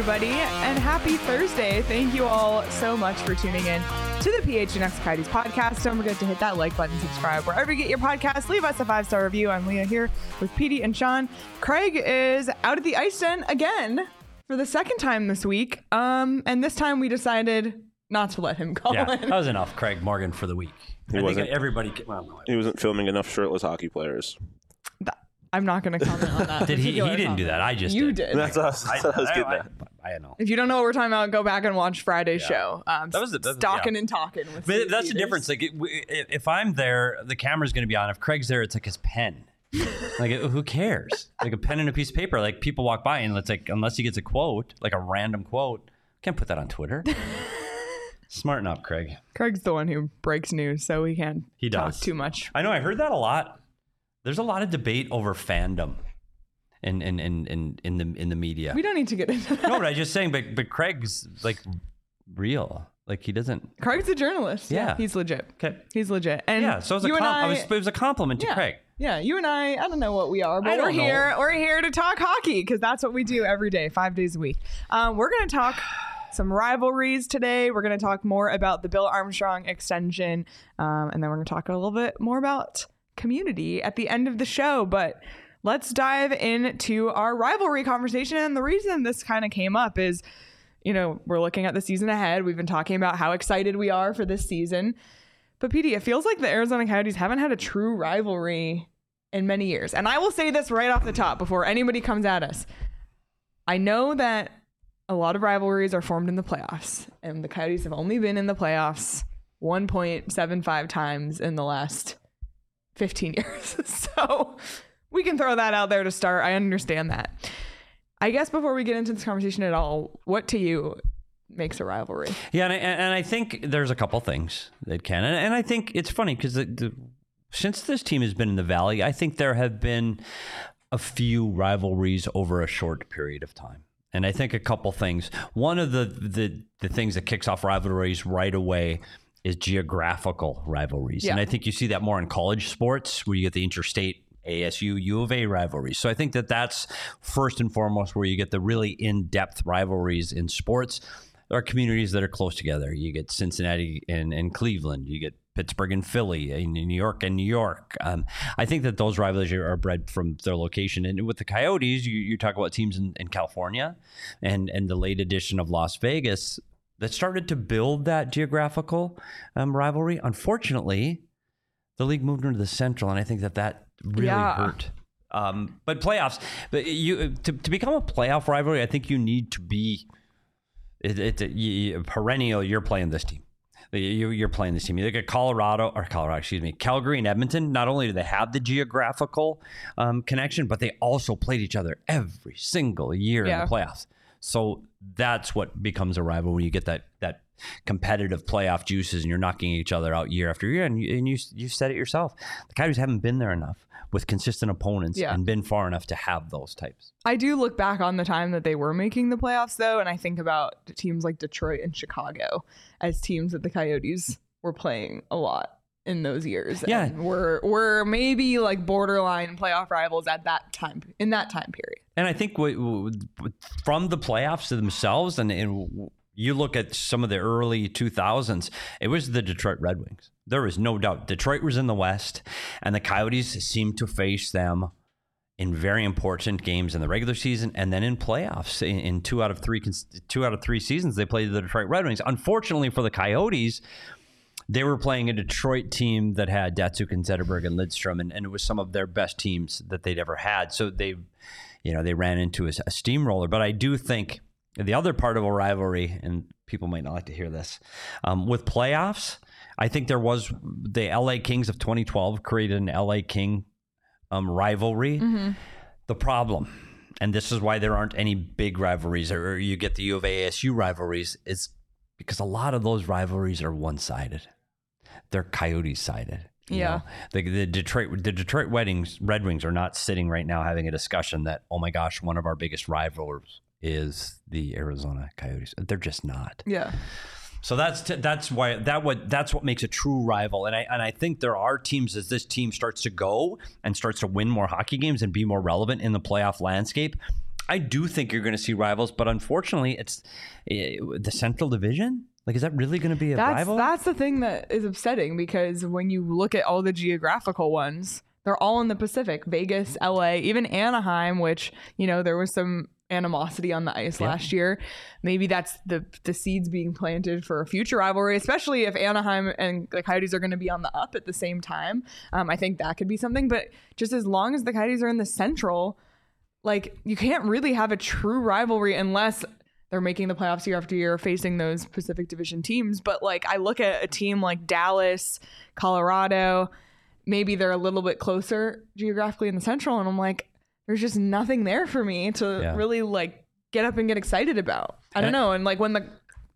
Everybody, and happy Thursday. Thank you all so much for tuning in to the PHNX Coyotes podcast. Don't forget to hit that like button, subscribe wherever you get your podcast. Leave us a five star review. I'm Leah here with Petey and Sean. Craig is out at the ice den again for the second time this week. Um, and this time we decided not to let him call Yeah, in. that was enough, Craig Morgan, for the week. I wasn't. everybody. Well, no, He wasn't filming enough shirtless hockey players. I'm not going to comment on that. did he? He particular didn't do comment. that. I just You did. did. That's what I was, that's what I was getting at. I, I know. If you don't know what we're talking about, go back and watch Friday's Yeah. show. Um, That was the- that was- stalking yeah. and talking with. But Steve that's the Peters. difference. Like, it, we- if I'm there, the camera's going to be on. If Craig's there, it's like his pen. like, who cares? Like a pen and a piece of paper. Like people walk by and it's like, unless he gets a quote, like a random quote, can't put that on Twitter. Smarten up, Craig. Craig's the one who breaks news, so he can't He talk does. too much. I know. I heard that a lot. There's a lot of debate over fandom, in in in in, in the in the media. We don't need to get into that. no, but I just saying, but but Craig's like real. Like he doesn't. Craig's a journalist. Yeah. he's legit. Okay. He's legit. And Yeah. So it was a com- I, I was, it was a compliment to yeah, Craig. Yeah, you and I, I don't know what we are, but I we're know. here. We're here to talk hockey because that's what we do every day, five days a week. Um, we're going to talk some rivalries today. We're going to talk more about the Bill Armstrong extension, um, and then we're going to talk a little bit more about community at the end of the show. But let's dive into our rivalry conversation. And the reason this kind of came up is, you know, we're looking at the season ahead. We've been talking about how excited we are for this season. But PD, it feels like the Arizona Coyotes haven't had a true rivalry in many years. And I will say this right off the top before anybody comes at us. I know that a lot of rivalries are formed in the playoffs, and the Coyotes have only been in the playoffs 1.75 times in the last 15 years. so we can throw that out there to start. I understand that. I guess before we get into this conversation at all, what to you makes a rivalry? Yeah, and I, and I think there's a couple things that can, and, and I think it's funny because since this team has been in the Valley, I think there have been a few rivalries over a short period of time. And I think a couple things. One of the the, the things that kicks off rivalries right away is geographical rivalries, Yeah. and I think you see that more in college sports where you get the interstate ASU U of A rivalries. So I think that that's first and foremost where you get the really in depth rivalries in sports. There are communities that are close together. You get Cincinnati and, and Cleveland. You get Pittsburgh and Philly, in New York and New York. Um, I think that those rivalries are bred from their location. And with the Coyotes, you, you talk about teams in, in California and, and the late addition of Las Vegas that started to build that geographical um, rivalry. Unfortunately, the league moved into the Central, and I think that that really Yeah. hurt. Um, but playoffs, but you to, to become a playoff rivalry, I think you need to be it, it, you, you- perennial. You're playing this team. You, you're playing this team. You look at Colorado or Colorado, excuse me, Calgary and Edmonton. Not only do they have the geographical um, connection, but they also played each other every single year Yeah. in the playoffs. So that's what becomes a rival when you get that that competitive playoff juices and you're knocking each other out year after year. And you, and you you said it yourself. The Coyotes haven't been there enough with consistent opponents Yeah. and been far enough to have those types. I do look back on the time that they were making the playoffs, though, and I think about teams like Detroit and Chicago as teams that the Coyotes were playing a lot in those years. Yeah. and were were maybe like borderline playoff rivals at that time in that time period. And I think from the playoffs to themselves, and, and you look at some of the early 2000s, it was the Detroit Red Wings. There was no doubt. Detroit was in the West, and the Coyotes seemed to face them in very important games in the regular season and then in playoffs. In, in two out of three, two out of three seasons, they played the Detroit Red Wings. Unfortunately for the Coyotes, they were playing a Detroit team that had Datsyuk and Zetterberg and Lidstrom, and, and it was some of their best teams that they'd ever had. So they, you know, they ran into a, a steamroller. But I do think the other part of a rivalry, and people might not like to hear this. Um, with playoffs, I think there was the LA Kings of 2012 created an LA King um, rivalry. Mm-hmm. The problem, and this is why there aren't any big rivalries, or you get the U of A ASU rivalries, is because a lot of those rivalries are one sided. They're coyote sided. Yeah. know? The, the Detroit the Detroit Weddings Red Wings are not sitting right now having a discussion that oh my gosh one of our biggest rivals is the Arizona Coyotes. They're just not. Yeah. So that's t- that's why that what that's what makes a true rival. And I and I think there are teams as this team starts to go and starts to win more hockey games and be more relevant in the playoff landscape. I do think you're going to see rivals, but unfortunately, it's eh, the Central Division. Like, is that really going to be a That's rival? that's the thing that is upsetting because when you look at all the geographical ones, they're all in the Pacific. Vegas, LA, even Anaheim, which, you know, there was some animosity on the ice Yeah. last year. Maybe that's the the seeds being planted for a future rivalry, especially if Anaheim and the Coyotes are going to be on the up at the same time. Um, I think that could be something. But just as long as the Coyotes are in the Central, like you can't really have a true rivalry unless they're making the playoffs year after year facing those Pacific Division teams. But like I look at a team like Dallas, Colorado, maybe they're a little bit closer geographically in the central, and I'm like, there's just nothing there for me to Yeah. really like get up and get excited about. I don't know. And like when the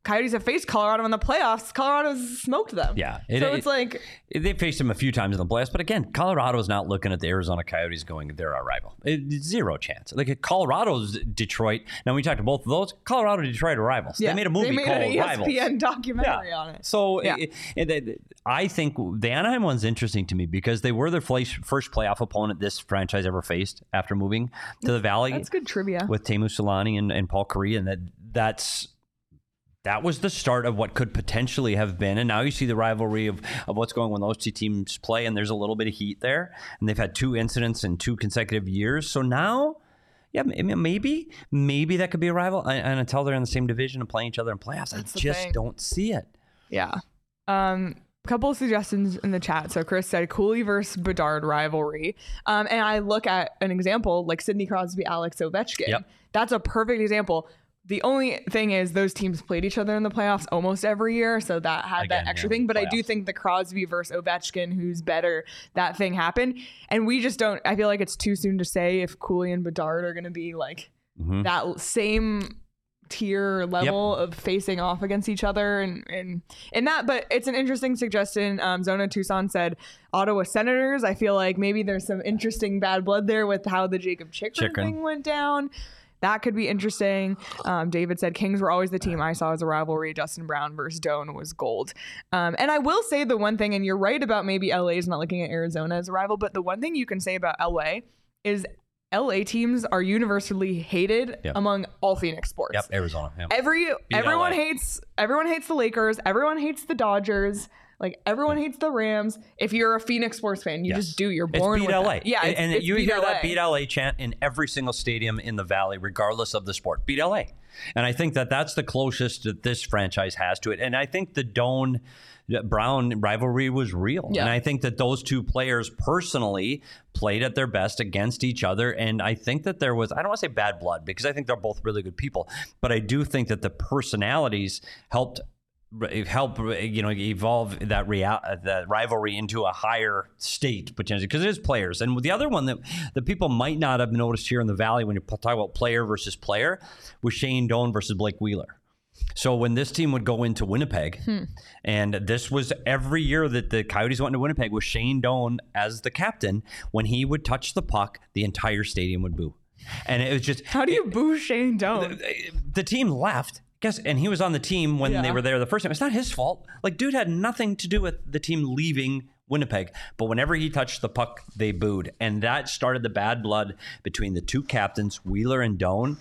Coyotes have faced Colorado in the playoffs, Colorado's smoked them. Yeah. It- so it- it's like They faced him a few times in the playoffs, but again, Colorado's not looking at the Arizona Coyotes going, they're our rival. It- zero chance. Like Colorado's Detroit. Now, we talked to both of those. Colorado Detroit are rivals. yeah, they made a movie they made called an Rivals. ESPN documentary on it. So Yeah. it- it- it- I think the Anaheim one's interesting to me because they were their first playoff opponent this franchise ever faced after moving to the Valley That's good trivia. with Teemu Selanne and, and Paul Kariya, and that that's that was the start of what could potentially have been. And now you see the rivalry of, of what's going when those two teams play, and there's a little bit of heat there. And they've had two incidents in two consecutive years. So now, yeah, m- m- maybe, maybe that could be a rival. And, and until they're in the same division and playing each other in playoffs, That's I just thing. don't see it. Yeah. Um, couple of suggestions in the chat. So Chris said Cooley versus Bedard rivalry. Um, and I look at an example like Sidney Crosby, Alex Ovechkin. Yep. That's a perfect example. The only thing is those teams played each other in the playoffs almost every year, so that had Again, that extra yeah, thing. But I do think the Crosby versus Ovechkin, who's better, that thing happened. And we just don't. I feel like it's too soon to say if Cooley and Bedard are going to be like Mhm. that same tier level of facing off against each other and and and that but it's an interesting suggestion um zona tucson said ottawa senators i feel like maybe there's some interesting bad blood there with how the jacob Chychrun, Chychrun. thing went down that could be interesting. Um, David said Kings were always the team I saw as a rivalry. Dustin Brown versus Doan was gold. Um, and I will say the one thing, and you're right about maybe LA is not looking at Arizona as a rival, but the one thing you can say about LA is LA teams are universally hated Yep. among all Phoenix sports. Yep, Arizona. Yep. Every everyone LA. hates everyone hates the Lakers. Everyone hates the Dodgers. Like everyone hates the Rams. If you're a Phoenix sports fan, you Yes. just do. You're born It's beat LA. that. Yeah, and, it's, and it's you hear LA. that beat LA chant in every single stadium in the Valley, regardless of the sport. Beat LA, and I think that that's the closest that this franchise has to it. And I think the Doan Brown rivalry was real, Yeah. and I think that those two players personally played at their best against each other. And I think that there was I don't want to say bad blood because I think they're both really good people, but I do think that the personalities helped help you know evolve that real that rivalry into a higher state potentially because it is players and the other one that the people might not have noticed here in the valley when you talk about player versus player was Shane Doan versus Blake Wheeler so when this team would go into Winnipeg, hmm. and this was every year that the Coyotes went into Winnipeg with Shane Doan as the captain, when he would touch the puck, the entire stadium would boo. And it was just How do you boo Shane Doan? the team left. Guess, and he was on the team when they were there the first time. It's not his fault. Like, dude had nothing to do with the team leaving Winnipeg. But whenever he touched the puck, they booed, and that started the bad blood between the two captains, Wheeler and Doan.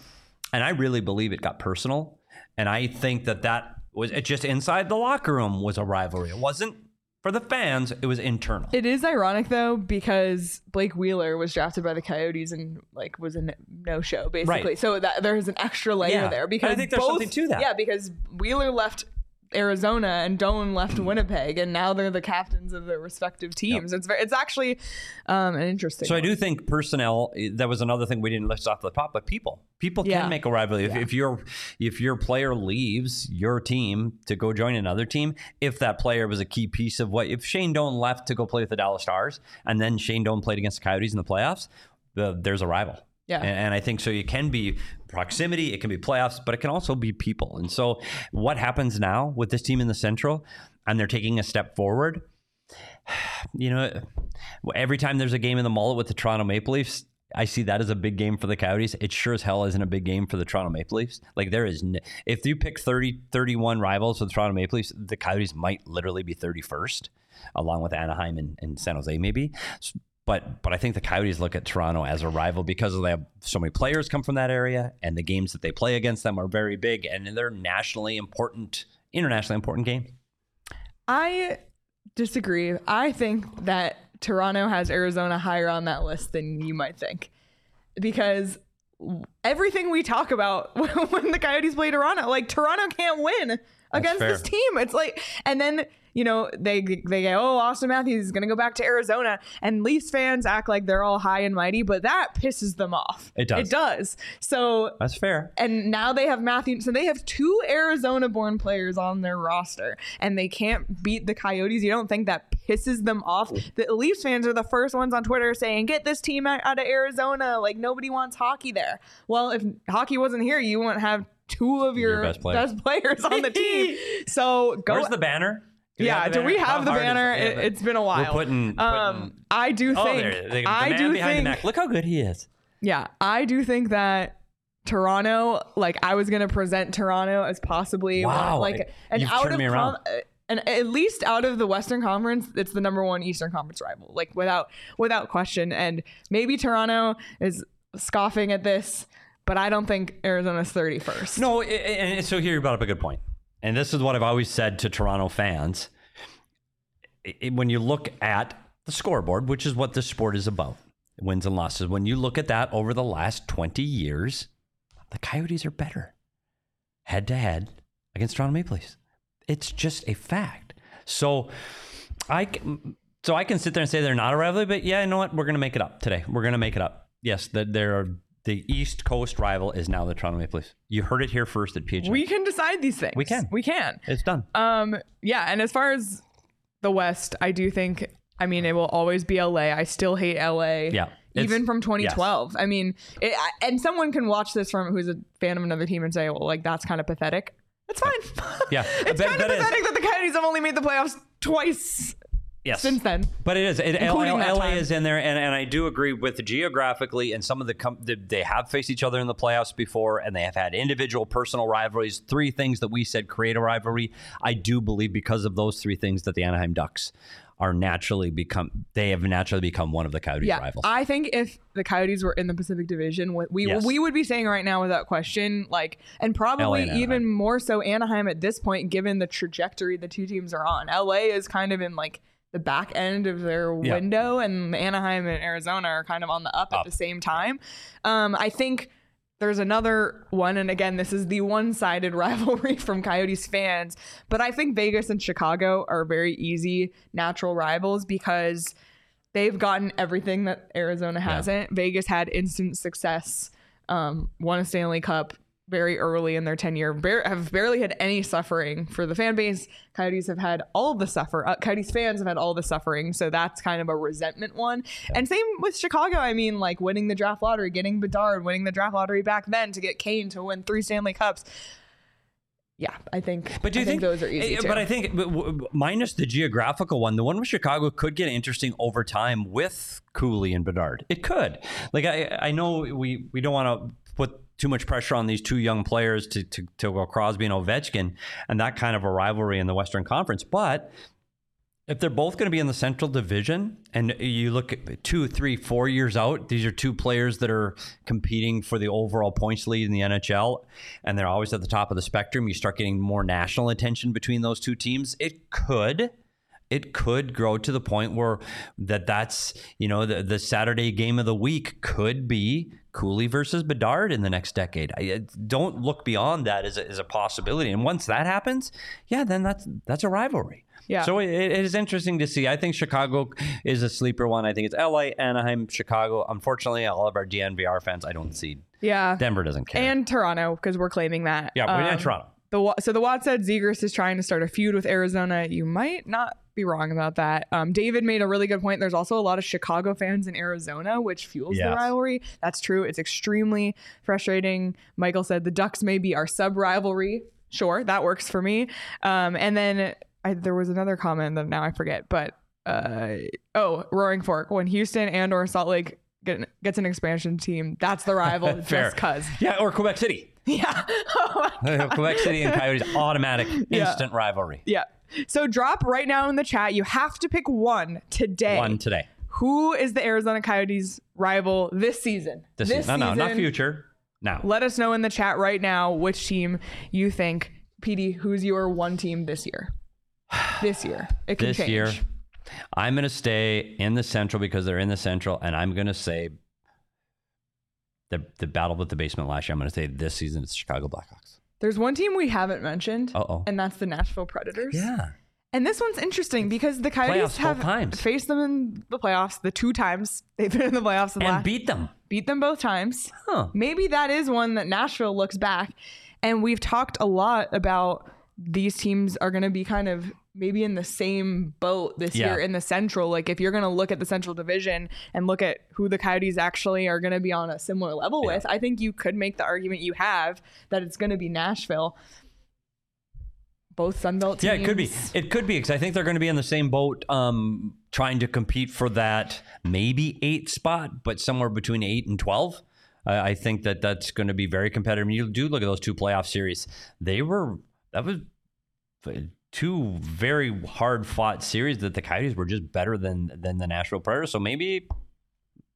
And I really believe it got personal. And I think that that was it. Just inside the locker room was a rivalry. It wasn't for the fans. It was internal. It is ironic though because Blake Wheeler was drafted by the Coyotes and like was a no show basically. Right. So that there's an extra layer Yeah. there And because I think there's both, something to that. Yeah, because Wheeler left Arizona and Doan left Winnipeg, and now they're the captains of their respective teams. It's very, it's actually um, an interesting. So I do think personnel. eh, That was another thing we didn't list off the top, but people, people Yeah. can make a rivalry. If, if your if your player leaves your team to go join another team, if that player was a key piece of what, if Shane Doan left to go play with the Dallas Stars, and then Shane Doan played against the Coyotes in the playoffs, the, there's a rival. Yeah. And, I think so. It can be proximity, it can be playoffs, but it can also be people. And so, what happens now with this team in the Central, and they're taking a step forward? you know, every time there's a game in the Mullett with the Toronto Maple Leafs, I see that as a big game for the Coyotes. It sure as hell isn't a big game for the Toronto Maple Leafs. Like there is, n- if you pick 30, 31 rivals for the Toronto Maple Leafs, the Coyotes might literally be 31st, along with Anaheim and, and San Jose maybe. But but I think the Coyotes look at Toronto as a rival because they have so many players come from that area, and the games that they play against them are very big, and they're nationally important, internationally important game. I disagree. I think that Toronto has Arizona higher on that list than you might think. Because everything we talk about when the Coyotes play Toronto, like Toronto can't win against this team. It's like and then you know, they they go, oh, Auston Matthews is going to go back to Arizona, and Leafs fans act like they're all high and mighty, but that pisses them off. It does. It does. So That's fair. and now they have Matthew. So they have two Arizona-born players on their roster, and they can't beat the Coyotes. You don't think that pisses them off? The Leafs fans are the first ones on Twitter saying, "Get this team out, out of Arizona! Like nobody wants hockey there." Well, if hockey wasn't here, you wouldn't have two of your, Your best players. best players on the team. So go. Where's the banner? Do yeah, do we have the banner? It, it's been a while. We're putting, um, putting I do oh, think. there, the, the I do think. Look how good he is. Yeah, I do think that Toronto, like I was gonna present Toronto as possibly Wow, like an you've out of com- and at least out of the Western Conference, it's the number one Eastern Conference rival, like without without question. And maybe Toronto is scoffing at this, but I don't think Arizona's thirty first. No, and so here you brought up a good point. And this is what I've always said to Toronto fans. I- I- When you look at the scoreboard, which is what this sport is about, wins and losses, when you look at that over the last 20 years, the Coyotes are better head to head against Toronto Maple Leafs. It's just a fact. So I so I can sit there and say they're not a rivalry, but yeah, you know what? We're going to make it up today. We're going to make it up. Yes, that there are the East Coast rival is now the Toronto Maple Leafs. You heard it here first at PHN. we can decide these things. We can. We can. it's done. Um, yeah, and as far as the West, I do think. I mean, it will always be LA. I still hate LA. Yeah. Even from 2012. I mean, it, I- and someone can watch this from who's a fan of another team and say, "Well, like that's kind of pathetic." That's fine. Yeah. it's But- kind of it is. pathetic that the Coyotes have only made the playoffs twice Yes. since then. But it is. It, L- Including that LA is in there, and, and I do agree with geographically and some of the com- the- they have faced each other in the playoffs before, and they have had individual personal rivalries. Three things that we said create a rivalry. I do believe because of those three things that the Anaheim Ducks are naturally become they have naturally become one of the Coyotes Yeah, rivals. I think if the Coyotes were in the Pacific Division, we Yes. we would be saying right now without question, like, and probably and even more so Anaheim at this point, given the trajectory the two teams are on. LA is kind of in like the back end of their Yeah. window, and Anaheim and Arizona are kind of on the up, Up. at the same time. Um, I think. There's another one, and again, this is the one-sided rivalry from Coyotes fans. But I think Vegas and Chicago are very easy natural rivals because they've gotten everything that Arizona hasn't. Vegas had instant success, um, won a Stanley Cup very early in their tenure, bar- have barely had any suffering for the fan base. Coyotes have had all the suffer. Uh, Coyotes fans have had all the suffering, so that's kind of a resentment one. And same with Chicago. I mean, like winning the draft lottery, getting Bedard, winning the draft lottery back then to get Kane to win three Stanley Cups. Yeah, I think. But do you I think, those are easy eh, too. But I think but w- minus the geographical one, the one with Chicago could get interesting over time with Cooley and Bedard. It could. Like I, I know we we don't want to put too much pressure on these two young players to to to go Crosby and Ovechkin and that kind of a rivalry in the Western Conference, but. If they're both going to be in the Central Division, and you look at two, three, four years out, these are two players that are competing for the overall points lead in the NHL, and they're always at the top of the spectrum. You start getting more national attention between those two teams. It could, it could grow to the point where that that's you know the, the Saturday game of the week could be Cooley versus Bedard in the next decade. I don't look beyond that as a, as a possibility. And once that happens, yeah, then that's that's a rivalry. Yeah. So it, it is interesting to see. I think Chicago is a sleeper one. I think it's LA, Anaheim, Chicago. Unfortunately, all of our DNVR fans, I don't see. Yeah. Denver doesn't care. And Toronto, because we're claiming that. yeah, we're in Um, Toronto. The so the Watt said Zegras is trying to start a feud with Arizona. You might not be wrong about that. Um, David made a really good point. There's also a lot of Chicago fans in Arizona, which fuels the rivalry. That's true. It's extremely frustrating. Michael said the Ducks may be our sub rivalry. Sure, that works for me. Um, and then I, there was another comment that now I forget, but uh, oh, Roaring Fork. When Houston and or Salt Lake get, gets an expansion team, that's the rival. Fair. just cause. Yeah, or Quebec City. Yeah. Oh Quebec City and Coyotes, automatic, Yeah. instant rivalry. Yeah. So drop right now in the chat. You have to pick one today. One today. Who is the Arizona Coyotes rival this season? This, season. No, no, not future. Now. Let us know in the chat right now which team you think. PD, who's your one team this year? This year. It can this change. year, I'm going to stay in the Central because they're in the Central, and I'm going to say the the battle with the basement last year. I'm going to say this season it's the Chicago Blackhawks. There's one team we haven't mentioned, Uh-oh. and that's the Nashville Predators. Yeah, And this one's interesting because the Coyotes Playoffs have faced them in the playoffs the two times they've been in the playoffs. The and last, beat them. beat them both times. Huh. maybe that is one that Nashville looks back. And we've talked a lot about these teams are going to be kind of maybe in the same boat this Yeah. year in the Central. Like if you're going to look at the Central Division and look at who the Coyotes actually are going to be on a similar level with, I think you could make the argument you have that it's going to be Nashville. Both Sunbelt teams. Yeah, it could be. It could be because I think they're going to be in the same boat, um, trying to compete for that maybe eight spot, but somewhere between eight and twelve. I I think that that's going to be very competitive. You do look at those two playoff series; they were that was two very hard fought series that the Coyotes were just better than than the Nashville Predators. So maybe,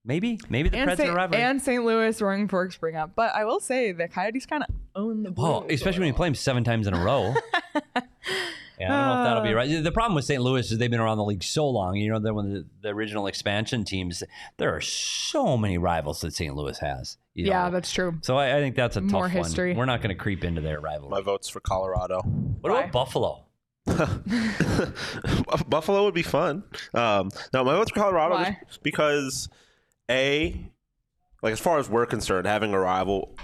maybe, maybe the And, Preds St- are rivalry. and St. Louis Roaring Forks bring up. But I will say the Coyotes kind of own the Blues especially when you play them seven times in a row. Yeah, I don't know if that'll be Uh. right. The problem with St. Louis is they've been around the league so long. You know, they're one of the, the original expansion teams. There are so many rivals that St. Louis has. you Yeah, that's true. so I, I think that's a tough More history. one. We're not going to creep into their rivalry. My vote's for Colorado. what Why? about Buffalo? Buffalo would be fun. Um, no, my vote's for Colorado Why? just because a like as far as we're concerned, having a rival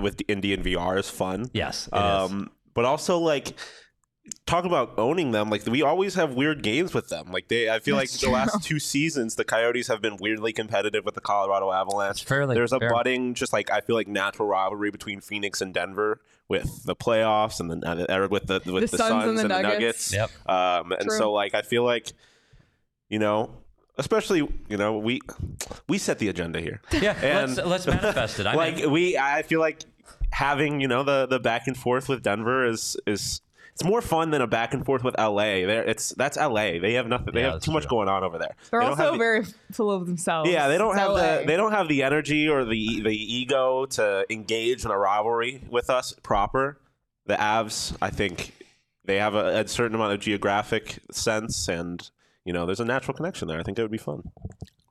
with the DNVR is fun. Yes, it is. Um, but also like talk about owning them. Like we always have weird games with them. Like they, I feel That's like the last two seasons, the Coyotes have been weirdly competitive with the Colorado Avalanche. It's fairly There's a fair. budding, just like I feel like natural rivalry between Phoenix and Denver with the playoffs and then uh, or with the with The the, Suns and Suns the and the Nuggets. Nuggets. Yep. Um, and True. so like I feel like, you know, especially you know we we set the agenda here. Yeah, And- let's, let's manifest it. I'm like in. we, I feel like having you know the the back and forth with Denver is is. It's more fun than a back and forth with LA. There, it's that's LA. They have nothing. They Yeah, have that's too much going on over there. They're They also the- very full of themselves. yeah, they don't It's have LA. the they don't have the energy or the the ego to engage in a rivalry with us proper. The Avs, I think, they have a, a certain amount of geographic sense, and you know, there's a natural connection there. I think it would be fun.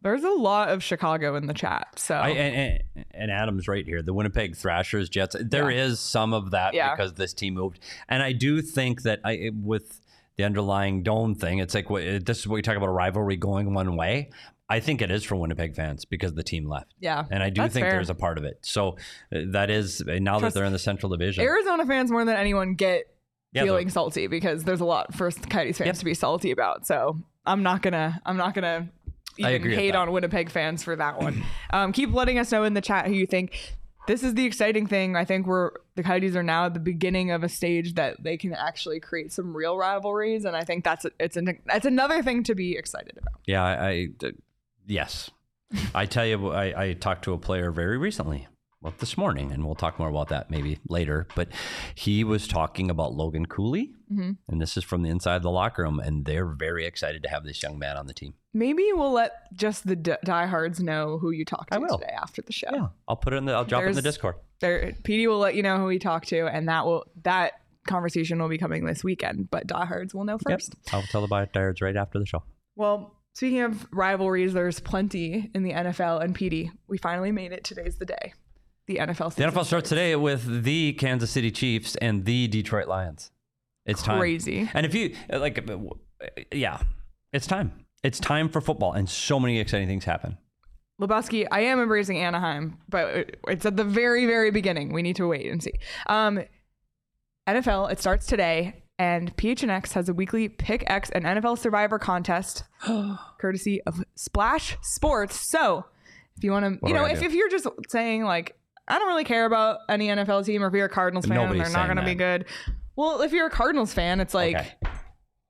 There's a lot of Chicago in the chat. So I, and, and, and Adam's right here. The Winnipeg Thrashers, Jets. There is some of that Yeah. because this team moved, and I do think that I with the underlying Doan thing, it's like this is what we talk about a rivalry going one way. I think it is for Winnipeg fans because the team left, yeah, and I do think fair. there's a part of it. So uh, that is now Trust- that they're in the Central Division. Arizona fans more than anyone get Yeah, feeling salty because there's a lot for Coyotes fans Yep. to be salty about. So I'm not gonna I'm not gonna even agree hate on Winnipeg fans for that one. um, keep letting us know in the chat who you think. This is the exciting thing. I think we're the Coyotes are now at the beginning of a stage that they can actually create some real rivalries, and I think that's it's an that's another thing to be excited about. Yeah, I, I yes. I tell you, I, I talked to a player very recently, well, this morning, and we'll talk more about that maybe later. But he was talking about Logan Cooley, Mhm. and this is from the inside of the locker room, and they're very excited to have this young man on the team. Maybe we'll let just the d- diehards know who you talked I to will. today after the show. Yeah, I'll put it in the, I'll drop it in the There's- Discord. there PD will let you know who we talked to, and that will that conversation will be coming this weekend. But diehards will know Yep, first. I'll tell the Diehards right after the show. Well, Speaking of rivalries, there's plenty in the NFL and PD. We finally made it. Today's the day. The NFL. The NFL starts today with the Kansas City Chiefs and the Detroit Lions. It's time. Crazy. And if you like, yeah, it's time. It's time for football, and so many exciting things happen. Lebowski, I am embracing Anaheim, but it's at the very, very beginning. We need to wait and see. Um, NFL, it starts today, and PHNX has a weekly Pick X and NFL Survivor contest, courtesy of Splash Sports. So, if you want to, you know, if, if you're just saying like, I don't really care about any NFL team, or if you're a Cardinals fan, Nobody's they're not going to be good. Well, if you're a Cardinals fan, it's like. Okay.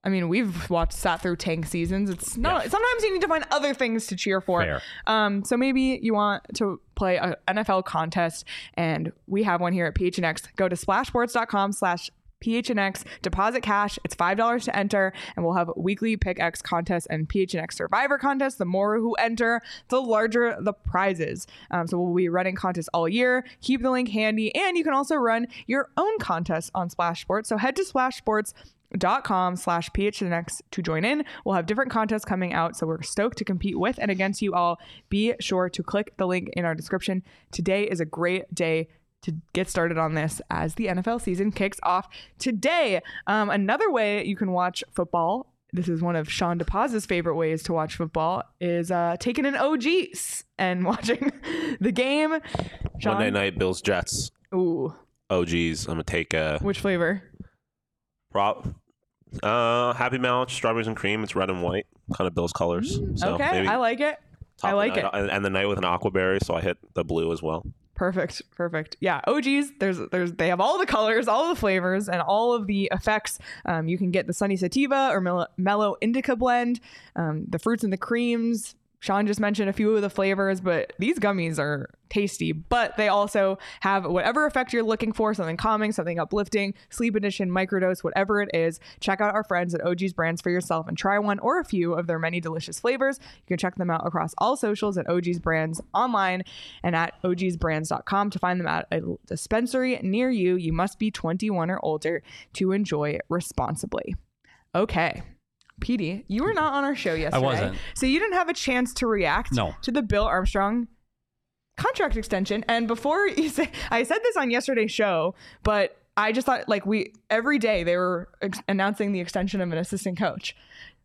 I mean, we've watched sat through tank seasons. It's not. Sometimes you need to find other things to cheer for. Fair. Um, so maybe you want to play an NFL contest, and we have one here at PHNX. Go to splashsports.com slash PHNX, deposit cash. It's $5 to enter, and we'll have weekly Pick X contests and PHNX Survivor contests. The more who enter, the larger the prizes. Um, so we'll be running contests all year. Keep the link handy, and you can also run your own contest on Splash Sports. So head to Splash Sports dot com slash phnx to the next to join in we'll have different contests coming out so we're stoked to compete with and against you all be sure to click the link in our description today is a great day to get started on this as the nfl season kicks off today um, another way you can watch football this is one of Sean DePaz's favorite ways to watch football is uh, taking an OGs and watching the game. Sean, Monday night, Bills Jets. Ooh, Oh geez, I'm gonna take a which flavor? prop. Uh, Happy Mount, strawberries and cream. It's red and white, kind of Bills colors. So Mm, okay, maybe I like it. I like it. And, and the night with an aquaberry, so I hit the blue as well. Perfect, perfect. Yeah, OGs. There's, there's, they have all the colors, all the flavors, and all of the effects. Um, you can get the sunny sativa or mellow, mellow indica blend, um, the fruits and the creams. Sean just mentioned a few of the flavors, but these gummies are tasty. But they also have whatever effect you're looking for something calming, something uplifting, sleep edition, microdose, whatever it is. Check out our friends at OG's Brands for yourself and try one or a few of their many delicious flavors. You can check them out across all socials at OG's Brands online and at ogsbrands.com to find them at a dispensary near you. You must be 21 or older to enjoy responsibly. Okay. PD, you were not on our show yesterday. wasn't. So you didn't have a chance to react No. to the Bill Armstrong contract extension. And before you say, I said this on yesterday's show, but I just thought like we every day they were ex- announcing the extension of an assistant coach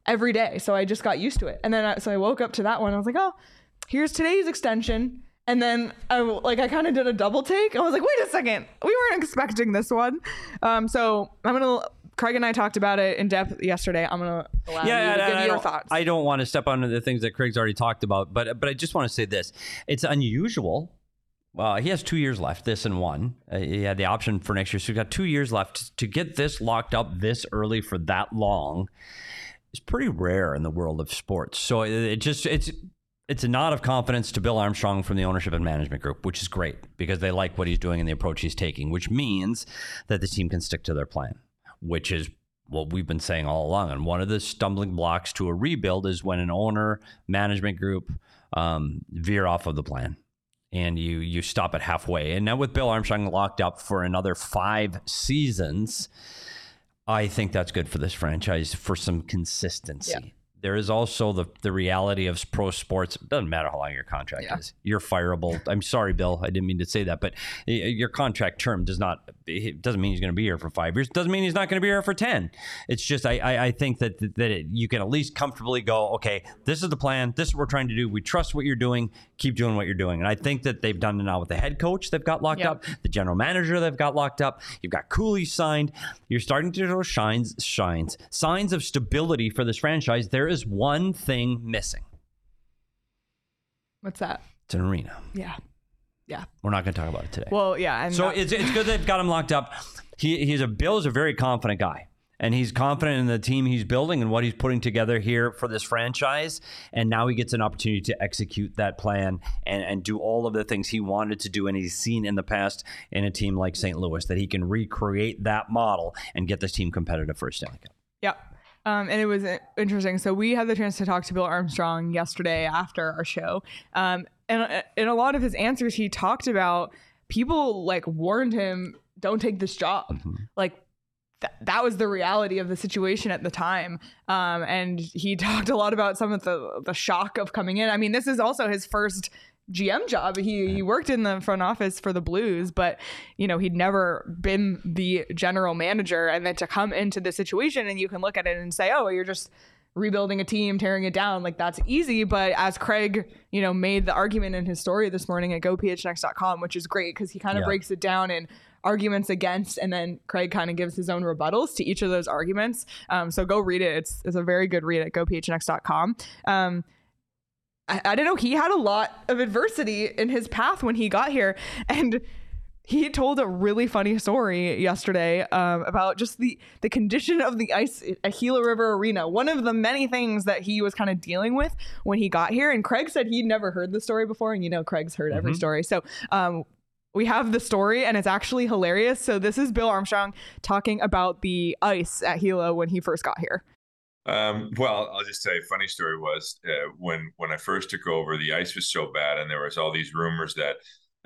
every day. So I just got used to it. And then I, so I woke up to that one. I was like, oh, here's today's extension. And then I like I kind of did a double take. I was like, wait a second, we weren't expecting this one. Um, so I'm gonna. Craig and I talked about it in depth yesterday. I'm gonna allow you to give I your don't- thoughts. I don't want to step on the things that Craig's already talked about, but but I just want to say this: it's unusual. Uh, he has two years left, this and one. Uh, he had the option for next year, so he's got two years left to get this locked up this early for that long. It's pretty rare in the world of sports. So it, it just it's it's a nod of confidence to Bill Armstrong from the ownership and management group, which is great because they like what he's doing and the approach he's taking, which means that the team can stick to their plan, which is what we've been saying all along. And one of the stumbling blocks to a rebuild is when an owner, management group um, veer off of the plan and you you stop it halfway. And now with Bill Armstrong locked up for another five seasons, I think that's good for this franchise for some consistency. Yeah. There is also the the reality of pro sports. It doesn't matter how long your contract Yeah. is. You're fireable. I'm sorry, Bill. I didn't mean to say that, but your contract term does not. It doesn't mean he's going to be here for five years. It Doesn't mean he's not going to be here for ten. It's just I I, I think that that it, you can at least comfortably go. Okay, this is the plan. This is what we're trying to do. We trust what you're doing. Keep doing what you're doing. And I think that they've done it now with the head coach. They've got locked Yep. up the general manager they've got locked up. You've got Cooley signed. You're starting to show shines, shines, signs of stability for this franchise. There is one thing missing. What's that? It's an arena. Yeah, yeah. We're not going to talk about it today. Well, yeah. And so that- it's, it's good they've got him locked up. He, he's a Bill is a very confident guy. And he's confident in the team he's building and what he's putting together here for this franchise. And now he gets an opportunity to execute that plan and, and do all of the things he wanted to do and he's seen in the past in a team like St. Louis that he can recreate that model and get this team competitive for a Stanley Cup. Yeah. Um, and it was uh, interesting. So we had the chance to talk to Bill Armstrong yesterday after our show. Um, and uh, in a lot of his answers, he talked about people like warned him, don't take this job. Like th- that was the reality of the situation at the time. Um, and he talked a lot about some of the the shock of coming in. I mean, this is also his first GM job. He he worked in the front office for the Blues, but you know he'd never been the general manager. And then to come into this situation, and you can look at it and say, "Oh, you're just rebuilding a team, tearing it down. Like that's easy. But as Craig, you know, made the argument in his story this morning at gophnx.com, which is great because he kind of Yeah. breaks it down in arguments against, and then Craig kind of gives his own rebuttals to each of those arguments. Um, so go read it. It's, it's a very good read at gophnx.com. Um, I, I don't know. He had a lot of adversity in his path when he got here. And he told a really funny story yesterday um, about just the the condition of the ice at Gila River Arena. One of the many things that he was kind of dealing with when he got here. And Craig said he'd never heard the story before, and you know Craig's heard every story. So um, we have the story, and it's actually hilarious. So this is Bill Armstrong talking about the ice at Gila when he first got here. Um, well, I'll just tell you, a funny story was uh, when when I first took over, the ice was so bad, and there was all these rumors that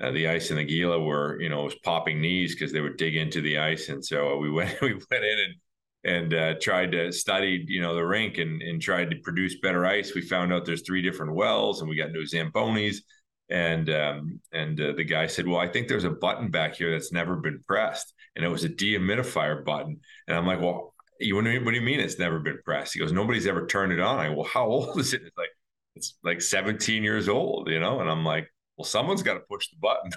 uh, the ice in the Gila were, you know, was popping knees because they would dig into the ice, and so we went we went in and and uh, tried to study, you know, the rink and and tried to produce better ice. We found out there's three different wells, and we got new zambonis. And um, and uh, the guy said, "Well, I think there's a button back here that's never been pressed, and it was a dehumidifier button." And I'm like, "Well, you what do you, what do you mean it's never been pressed?" He goes, "Nobody's ever turned it on." I go, "Well, how old is it?" It's like it's like 17 years old, you know. And I'm like, "Well, someone's got to push the button."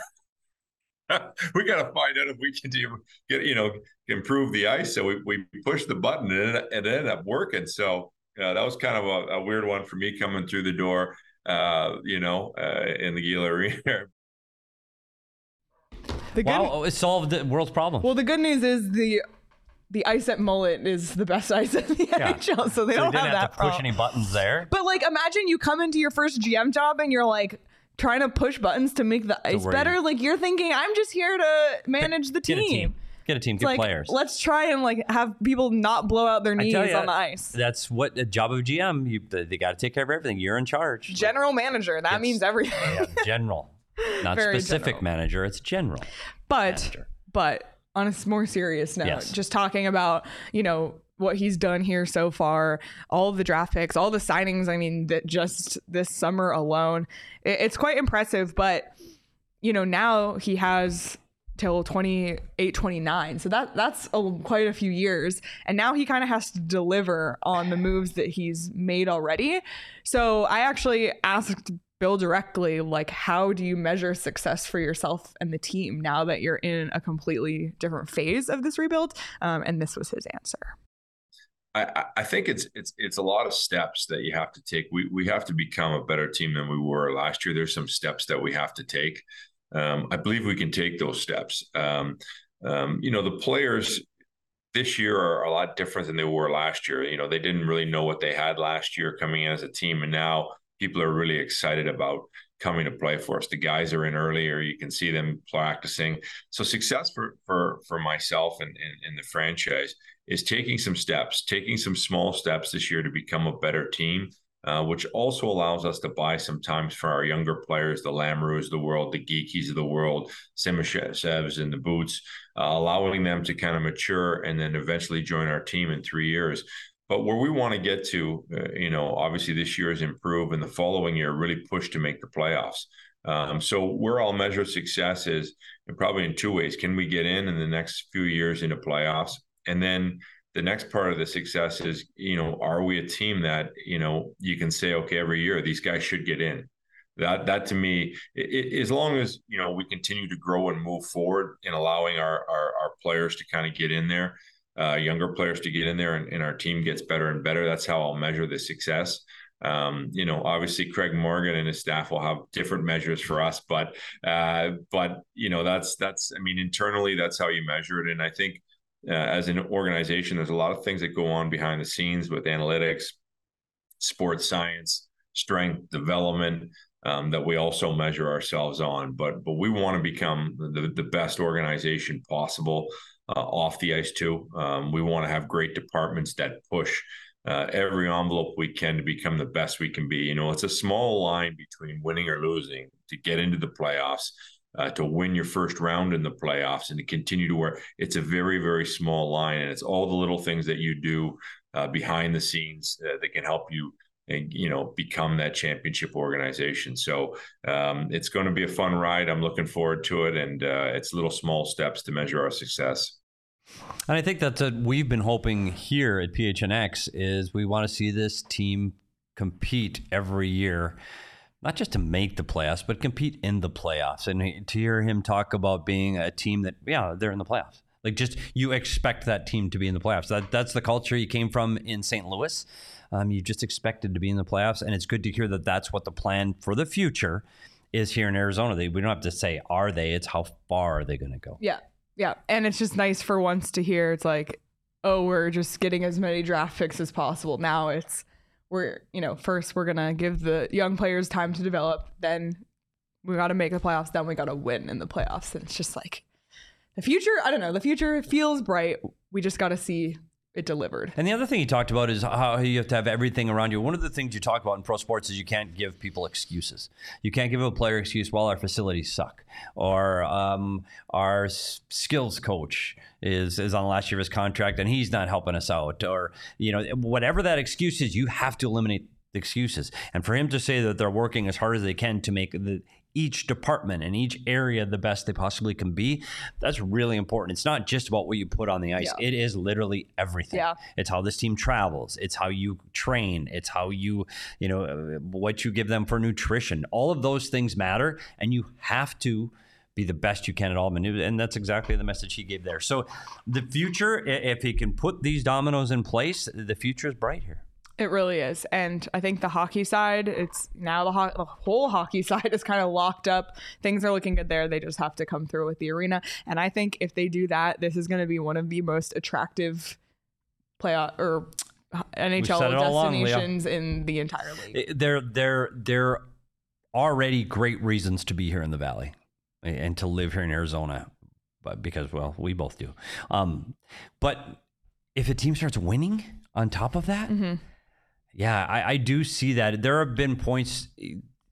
we got to find out if we can do, get you know improve the ice. So we, we pushed the button and it, it ended up working. So uh, that was kind of a, a weird one for me coming through the door. Uh, you know, uh, in the Gila Arena. The good, Wow, it solved the world's problem. well, the good news is the the ice at Mullett is the best ice in the Yeah. NHL, so they so don't they have didn't that have to push problem. any buttons there. But like, imagine you come into your first GM job and you're like trying to push buttons to make the ice better. Like you're thinking, I'm just here to manage the Get team. a team. Get a team. Get like, players. let's try and like have people not blow out their knees ya, on the ice. That's what the job of GM. You they, got to take care of everything. You're in charge. General manager, that means everything. yeah, general, not Very specific general. manager. It's general. but manager. but on a more serious note, Yes. just talking about you know what he's done here so far, all the draft picks, all the signings. I mean, that just this summer alone, it, it's quite impressive. But you know now he has till 28 29 so that that's a, quite a few years and now he kind of has to deliver on the moves that he's made already so i actually asked bill directly like how do you measure success for yourself and the team now that you're in a completely different phase of this rebuild um, and this was his answer I, I- think it's it's it's a lot of steps that you have to take. We we have to become a better team than we were last year. There's some steps that we have to take. Um, I believe we can take those steps. Um, um, you know, the players this year are a lot different than they were last year. You know, they didn't really know what they had last year coming in as a team, and now people are really excited about coming to play for us. The guys are in earlier; you can see them practicing. So success for for for myself and and the franchise is taking some steps, taking some small steps this year to become a better team. Uh, which also allows us to buy some times for our younger players, the Lamoureux of the world, the Geekies of the world, Simashevs and the Boots, uh, allowing them to kind of mature and then eventually join our team in three years. But where we want to get to, uh, you know, obviously this year is improve, and the following year really push to make the playoffs. Um, so where I'll measure success is probably in two ways: can we get in in the next few years into playoffs, and then the next part of the success is, you know, are we a team that you know you can say, okay, every year these guys should get in. That that to me, it, it, as long as you know we continue to grow and move forward in allowing our our, our players to kind of get in there, uh, younger players to get in there, and, and our team gets better and better. That's how I'll measure the success. Um, you know, obviously Craig Morgan and his staff will have different measures for us, but uh, but you know that's that's I mean internally that's how you measure it, and I think uh, as an organization, there's a lot of things that go on behind the scenes with analytics, sports science, strength development um, that we also measure ourselves on. But but we want to become the, the best organization possible uh, off the ice too. Um, we want to have great departments that push. Uh, every envelope we can to become the best we can be. You know, it's a small line between winning or losing to get into the playoffs. uh, to win your first round in the playoffs and to continue to work. It's a very, very small line, and it's all the little things that you do uh, behind the scenes uh, that can help you and you know become that championship organization so um, it's going to be a fun ride i'm looking forward to it and uh, it's little small steps to measure our success and I think that uh, we've been hoping here at PHNX is we want to see this team compete every year, not just to make the playoffs, but compete in the playoffs. And to hear him talk about being a team that, yeah, they're in the playoffs. Like just you expect that team to be in the playoffs. That that's the culture you came from in St. Louis. Um, you just expected to be in the playoffs, and it's good to hear that that's what the plan for the future is here in Arizona. They, we don't have to say are they; it's how far are they going to go. Yeah, yeah, and it's just nice for once to hear. It's like, oh, we're just getting as many draft picks as possible. Now it's we're you know first we're gonna give the young players time to develop, then we got to make the playoffs, then we got to win in the playoffs, and it's just like the future. I don't know. The future feels bright. We just got to see it delivered. And the other thing he talked about is how you have to have everything around you. One of the things you talk about in pro sports is you can't give people excuses. You can't give a player excuse, well, our facilities suck, or um, our skills coach is is on the last year of his contract and he's not helping us out, or you know whatever that excuse is, you have to eliminate excuses. And for him to say that they're working as hard as they can to make the each department and each area the best they possibly can be. That's really important. It's not just about what you put on the ice. Yeah. It is literally everything. Yeah. It's how this team travels. It's how you train. It's how you, you know, uh, what you give them for nutrition. All of those things matter and you have to be the best you can at all and that's exactly the message he gave there. So the future if he can put these dominoes in place, the future is bright here. It really is. And I think the hockey side, it's now the, ho- the whole hockey side is kind of locked up. Things are looking good there. They just have to come through with the arena. And I think if they do that, this is going to be one of the most attractive playoff or NHL destinations along, in the entire league. There, there, there are already great reasons to be here in the Valley and to live here in Arizona, but because well, we both do. Um, but if a team starts winning on top of that. Mm-hmm yeah, I, I do see that. There have been points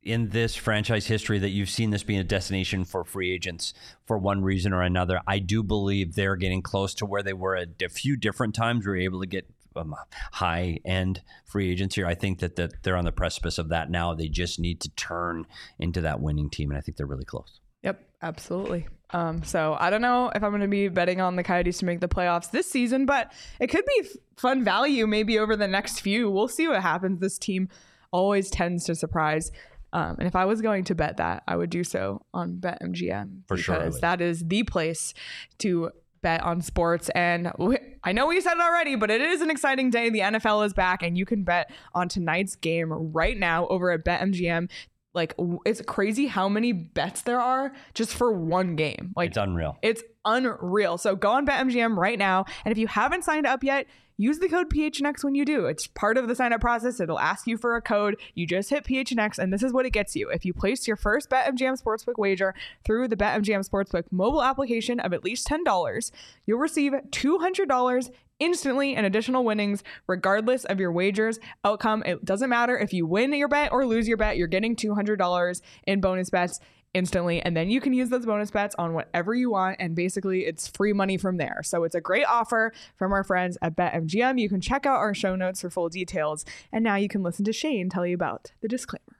in this franchise history that you've seen this being a destination for free agents for one reason or another. I do believe they're getting close to where they were at a few different times. We were able to get um, high end free agents here. I think that, that they're on the precipice of that now. They just need to turn into that winning team, and I think they're really close. Yep, absolutely. Um, so I don't know if I'm going to be betting on the Coyotes to make the playoffs this season, but it could be fun value maybe over the next few. We'll see what happens. This team always tends to surprise. Um, and if I was going to bet that, I would do so on BetMGM for sure. Because that is the place to bet on sports. And we, I know we said it already, but it is an exciting day. The NFL is back, and you can bet on tonight's game right now over at BetMGM like it's crazy how many bets there are just for one game. Like it's unreal. It's unreal. So go on BetMGM right now, and if you haven't signed up yet, use the code PHNX when you do. It's part of the sign up process. It'll ask you for a code. You just hit PHNX, and this is what it gets you. If you place your first BetMGM Sportsbook wager through the BetMGM Sportsbook mobile application of at least $10, you'll receive $200 instantly and additional winnings regardless of your wager's outcome. It doesn't matter if you win your bet or lose your bet, you're getting $200 in bonus bets instantly and then you can use those bonus bets on whatever you want and basically it's free money from there. So it's a great offer from our friends at BetMGM. You can check out our show notes for full details and now you can listen to Shane tell you about the disclaimer.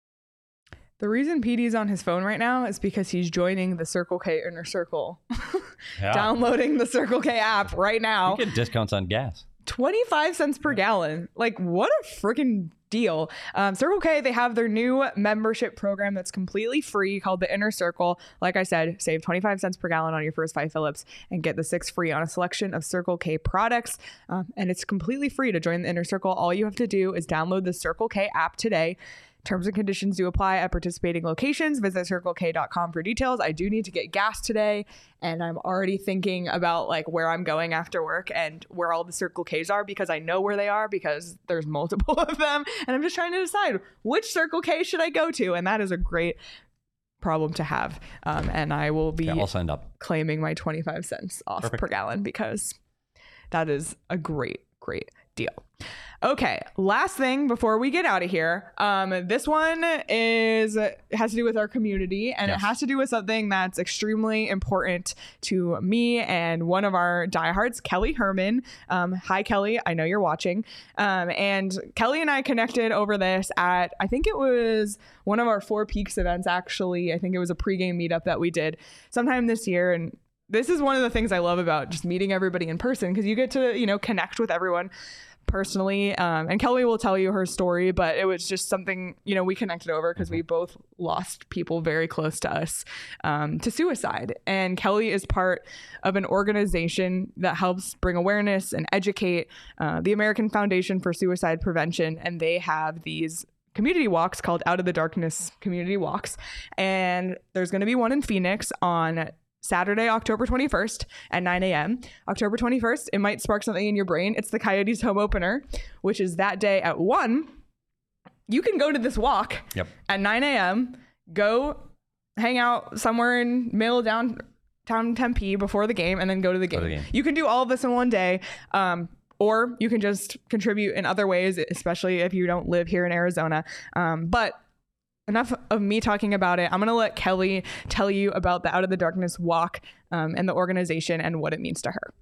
The reason PD's on his phone right now is because he's joining the Circle K Inner Circle. yeah. Downloading the Circle K app right now. You get discounts on gas. 25 cents per gallon. Like, what a freaking deal. Um, Circle K, they have their new membership program that's completely free called the Inner Circle. Like I said, save 25 cents per gallon on your first five Phillips and get the six free on a selection of Circle K products. Um, and it's completely free to join the Inner Circle. All you have to do is download the Circle K app today Terms and conditions do apply at participating locations. Visit circlek.com for details. I do need to get gas today, and I'm already thinking about like where I'm going after work and where all the Circle K's are because I know where they are because there's multiple of them, and I'm just trying to decide which Circle K should I go to, and that is a great problem to have. Um, and I will be Yeah, signed up. claiming my 25 cents off Perfect. per gallon because that is a great, great deal. Okay, last thing before we get out of here. Um, this one is has to do with our community, and Yes. it has to do with something that's extremely important to me and one of our diehards, Kelly Herman. Um, hi, Kelly. I know you're watching. Um, and Kelly and I connected over this at I think it was one of our Four Peaks events. Actually, I think it was a pregame meetup that we did sometime this year, and this is one of the things I love about just meeting everybody in person because you get to you know connect with everyone personally. Um, and Kelly will tell you her story, but it was just something you know we connected over because we both lost people very close to us um, to suicide. And Kelly is part of an organization that helps bring awareness and educate uh, the American Foundation for Suicide Prevention, and they have these community walks called Out of the Darkness Community Walks. And there's going to be one in Phoenix on Saturday, October 21st at 9 a.m. October 21st, it might spark something in your brain. It's the Coyotes home opener, which is that day at 1. You can go to this walk Yep. at 9 a.m., go hang out somewhere in middle downtown Tempe before the game, and then go to the game. the game. You can do all of this in one day. Um, or you can just contribute in other ways, especially if you don't live here in Arizona. Um, but enough of me talking about it. I'm going to let Kelly tell you about the Out of the Darkness walk um, and the organization and what it means to her.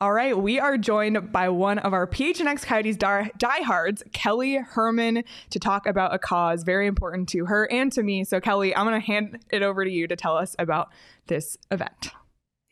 All right, we are joined by one of our PHNX Coyotes die- diehards, Kelly Herman, to talk about a cause very important to her and to me. So, Kelly, I'm going to hand it over to you to tell us about this event.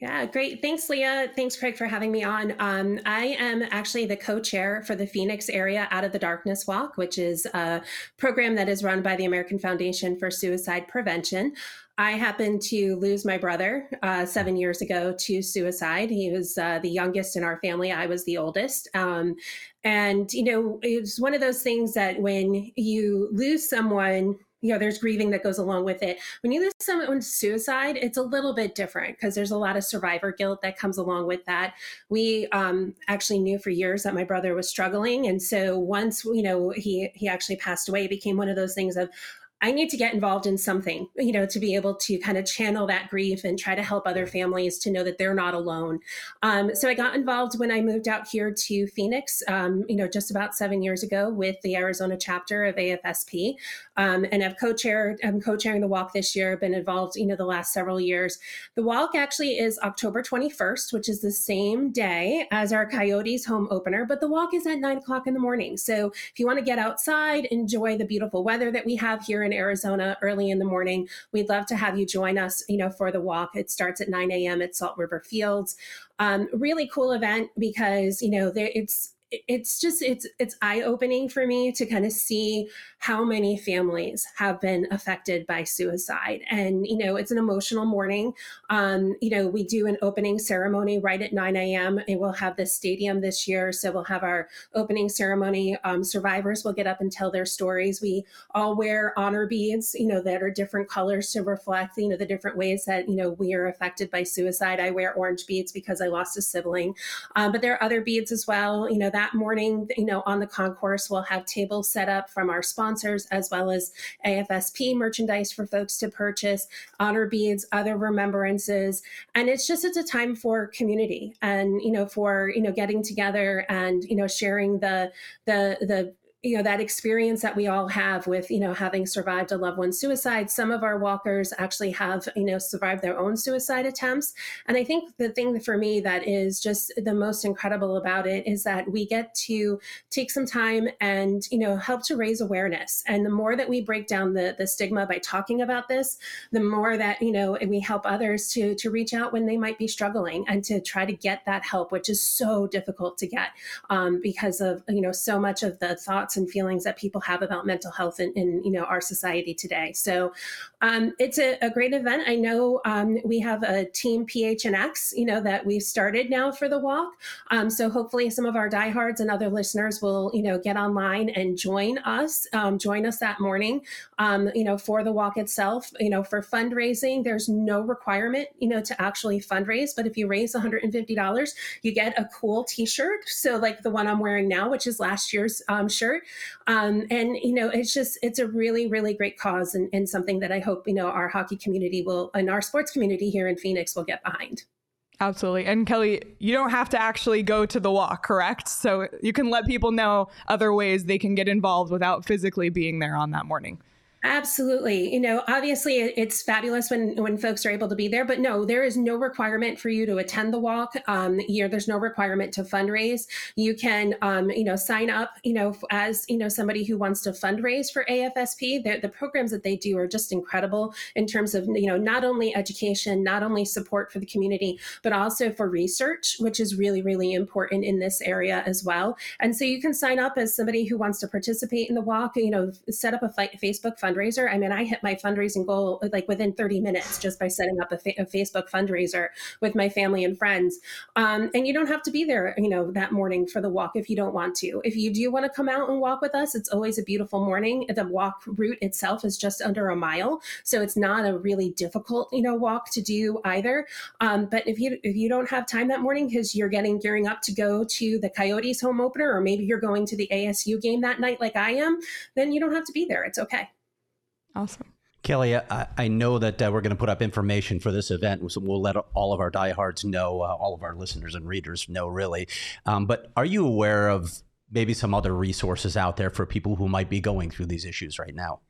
Yeah, great. Thanks, Leah. Thanks, Craig, for having me on. Um, I am actually the co chair for the Phoenix Area Out of the Darkness Walk, which is a program that is run by the American Foundation for Suicide Prevention. I happened to lose my brother uh, seven years ago to suicide. He was uh, the youngest in our family. I was the oldest. Um, and, you know, it's one of those things that when you lose someone, you know, there's grieving that goes along with it. When you lose someone to suicide, it's a little bit different because there's a lot of survivor guilt that comes along with that. We um, actually knew for years that my brother was struggling, and so once you know he he actually passed away, it became one of those things of I need to get involved in something, you know, to be able to kind of channel that grief and try to help other families to know that they're not alone. Um, so I got involved when I moved out here to Phoenix, um, you know, just about seven years ago with the Arizona chapter of AFSP, um, and I've co-chaired. I'm co-chairing the walk this year. Been involved, you know, the last several years. The walk actually is October 21st, which is the same day as our Coyotes home opener, but the walk is at nine o'clock in the morning. So if you want to get outside, enjoy the beautiful weather that we have here in Arizona early in the morning, we'd love to have you join us, you know, for the walk. It starts at 9 a.m. at Salt River Fields. Um, really cool event because, you know, there, it's it's just it's it's eye opening for me to kind of see how many families have been affected by suicide. And you know it's an emotional morning. Um, you know we do an opening ceremony right at 9 a.m and we'll have the stadium this year so we'll have our opening ceremony. Um, survivors will get up and tell their stories. We all wear honor beads you know that are different colors to reflect you know the different ways that you know we are affected by suicide. I wear orange beads because i lost a sibling. Um, but there are other beads as well you know that morning you know on the concourse we'll have tables set up from our sponsors as well as afsp merchandise for folks to purchase honor beads other remembrances. And it's just it's a time for community and you know for you know getting together and you know sharing the the the you know that experience that we all have with you know having survived a loved one's suicide. Some of our walkers actually have you know survived their own suicide attempts. And i think the thing for me that is just the most incredible about it is that we get to take some time and you know help to raise awareness. And the more that we break down the the stigma by talking about this the more that you know we help others to to reach out when they might be struggling and to try to get that help which is so difficult to get um, because of you know so much of the thoughts thoughts and feelings that people have about mental health in, in you know our society today. So um, it's a, a, great event. I know um, we have a team PHNX, you know, that we've started now for the walk. Um, so hopefully some of our diehards and other listeners will, you know, get online and join us, um, join us that morning, um, you know, for the walk itself. You know, for fundraising, there's no requirement, you know, to actually fundraise. But if you raise $150, you get a cool T-shirt. So like the one I'm wearing now, which is last year's um, shirt, Um, and you know, it's just it's a really really great cause and, and something that I hope you know our hockey community will and our sports community here in Phoenix will get behind. Absolutely. And Kelly, you don't have to actually go to the walk, correct? So you can let people know other ways they can get involved without physically being there on that morning. Absolutely. You know, obviously it's fabulous when when folks are able to be there, but no, there is no requirement for you to attend the walk. Um, you know, there's no requirement to fundraise. You can, um, you know, sign up, you know, as, you know, somebody who wants to fundraise for AFSP. The, the programs that they do are just incredible in terms of, you know, not only education, not only support for the community, but also for research, which is really, really important in this area as well. And so you can sign up as somebody who wants to participate in the walk, you know, set up a Facebook fundraiser fundraiser. I mean, I hit my fundraising goal like within 30 minutes just by setting up a, fa- a Facebook fundraiser with my family and friends. Um, and you don't have to be there, you know, that morning for the walk if you don't want to. If you do want to come out and walk with us, it's always a beautiful morning. The walk route itself is just under a mile, so it's not a really difficult, you know, walk to do either. Um, but if you if you don't have time that morning because you're getting gearing up to go to the Coyotes home opener, or maybe you're going to the ASU game that night like I am, then you don't have to be there. It's okay. Awesome. Kelly, I, I know that uh, we're going to put up information for this event. So we'll let all of our diehards know, uh, all of our listeners and readers know, really. Um, but are you aware of maybe some other resources out there for people who might be going through these issues right now?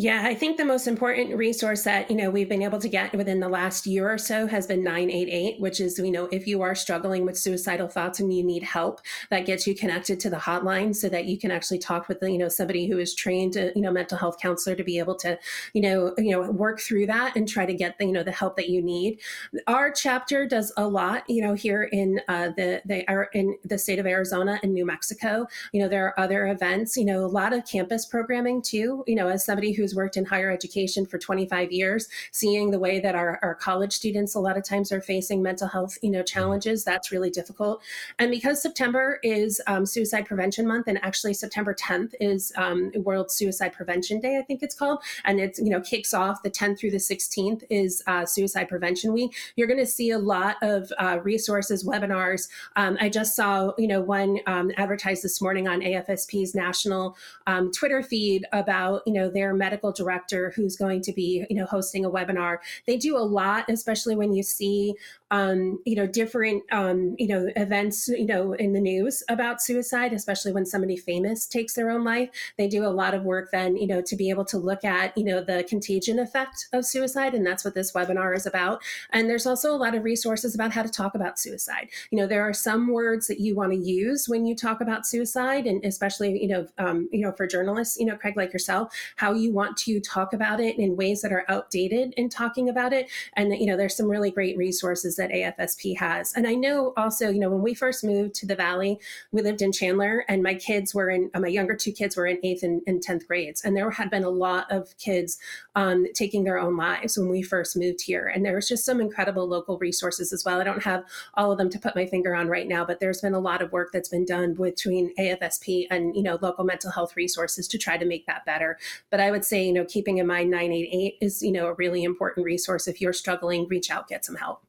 Yeah, I think the most important resource that, you know, we've been able to get within the last year or so has been 988, which is, you know, if you are struggling with suicidal thoughts and you need help, that gets you connected to the hotline so that you can actually talk with, you know, somebody who is trained, to, you know, mental health counselor to be able to, you know, you know, work through that and try to get the, you know, the help that you need. Our chapter does a lot, you know, here in uh, the, they are in the state of Arizona and New Mexico. You know, there are other events, you know, a lot of campus programming too, you know, as somebody who's worked in higher education for 25 years, seeing the way that our, our college students a lot of times are facing mental health, you know, challenges, that's really difficult. And because September is um, Suicide Prevention Month, and actually September 10th is um, World Suicide Prevention Day, I think it's called, and it's you know kicks off the 10th through the 16th is uh, Suicide Prevention Week. You're going to see a lot of uh, resources, webinars. Um, I just saw you know one um, advertised this morning on AFSP's national um, Twitter feed about you know their medical director who's going to be you know hosting a webinar. They do a lot especially when you see um, you know different um, you know events you know in the news about suicide especially when somebody famous takes their own life. They do a lot of work then you know to be able to look at you know the contagion effect of suicide and that's what this webinar is about. And there's also a lot of resources about how to talk about suicide. You know there are some words that you want to use when you talk about suicide and especially you know um, you know for journalists you know craig like yourself how you want to talk about it in ways that are outdated in talking about it. And you know there's some really great resources that AFSP has. And I know also, you know, when we first moved to the Valley, we lived in Chandler, and my kids were in, my younger two kids were in eighth and, and 10th grades. And there had been a lot of kids um, taking their own lives when we first moved here. And there was just some incredible local resources as well. I don't have all of them to put my finger on right now, but there's been a lot of work that's been done between AFSP and, you know, local mental health resources to try to make that better. But I would say, you know, keeping in mind 988 is, you know, a really important resource. If you're struggling, reach out, get some help.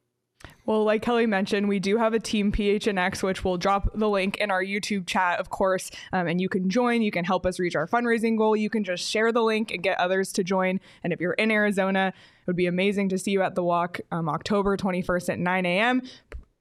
Well, like Kelly mentioned, we do have a team PHNX, which we'll drop the link in our YouTube chat, of course. Um, and you can join. You can help us reach our fundraising goal. You can just share the link and get others to join. And if you're in Arizona, it would be amazing to see you at the walk um, October 21st at 9 a.m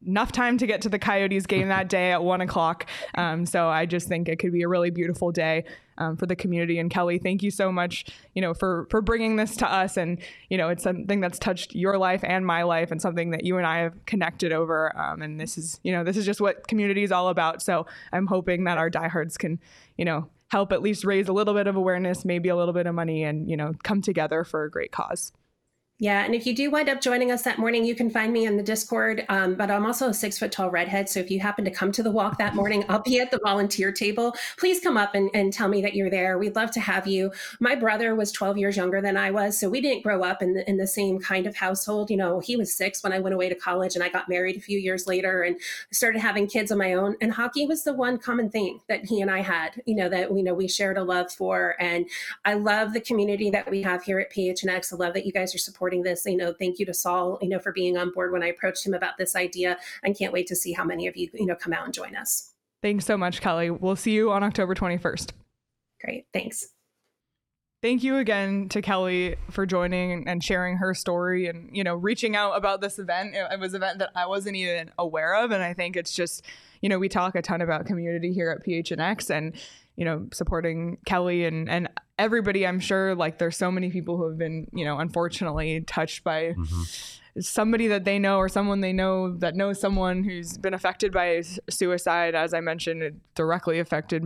enough time to get to the Coyotes game that day at one o'clock. Um, so I just think it could be a really beautiful day um, for the community. And Kelly, thank you so much, you know, for for bringing this to us. And you know, it's something that's touched your life and my life, and something that you and I have connected over. Um, and this is, you know, this is just what community is all about. So I'm hoping that our diehards can, you know, help at least raise a little bit of awareness, maybe a little bit of money, and you know, come together for a great cause. Yeah, and if you do wind up joining us that morning, you can find me in the Discord. Um, but I'm also a six foot tall redhead. So if you happen to come to the walk that morning, I'll be at the volunteer table. Please come up and, and tell me that you're there. We'd love to have you. My brother was 12 years younger than I was. So we didn't grow up in the, in the same kind of household. You know, he was six when I went away to college and I got married a few years later and started having kids of my own. And hockey was the one common thing that he and I had, you know, that, you know, we shared a love for. And I love the community that we have here at PHNX. I love that you guys are supporting supporting this. You know, thank you to Saul, you know, for being on board when I approached him about this idea and can't wait to see how many of you, you know, come out and join us. Thanks so much, Kelly. We'll see you on October 21st. Great. Thanks. Thank you again to Kelly for joining and sharing her story and, you know, reaching out about this event. It was an event that I wasn't even aware of. And I think it's just, you know, we talk a ton about community here at PHNX and, you know, supporting Kelly and, and everybody, I'm sure, like there's so many people who have been, you know, unfortunately touched by mm-hmm. somebody that they know or someone they know that knows someone who's been affected by suicide. As I mentioned, it directly affected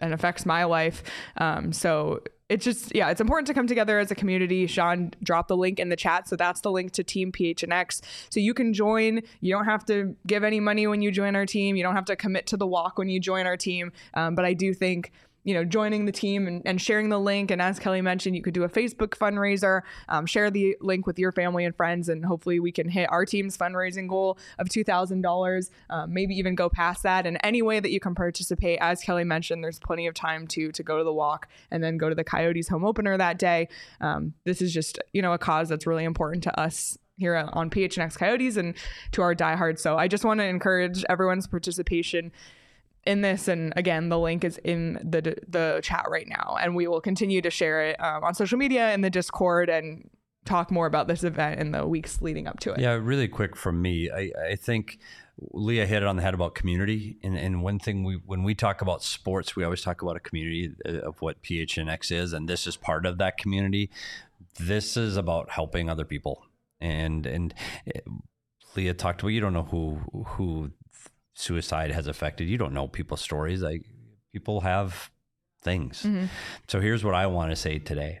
and affects my life. Um, so it's just yeah it's important to come together as a community. Sean dropped the link in the chat so that's the link to team phnx so you can join. You don't have to give any money when you join our team. You don't have to commit to the walk when you join our team. Um, but i do think you know, joining the team and, and, sharing the link. And as Kelly mentioned, you could do a Facebook fundraiser, um, share the link with your family and friends, and hopefully we can hit our team's fundraising goal of $2,000, um, maybe even go past that. And any way that you can participate, as Kelly mentioned, there's plenty of time to to go to the walk and then go to the Coyotes home opener that day. Um, this is just, you know, a cause that's really important to us here on PHNX Coyotes and to our diehards. So I just want to encourage everyone's participation in this and again the link is in the the chat right now and we will continue to share it um, on social media in the discord and talk more about this event in the weeks leading up to it. Yeah really quick from me i, I think leah hit it on the head about community and, and one thing we when we talk about sports we always talk about a community uh, of what phnx is and this is part of that community. This is about helping other people and and eh, leah talked about you don't know who who suicide has affected. You don't know people's stories. Like people have things. Mm-hmm. So here's what I want to say today.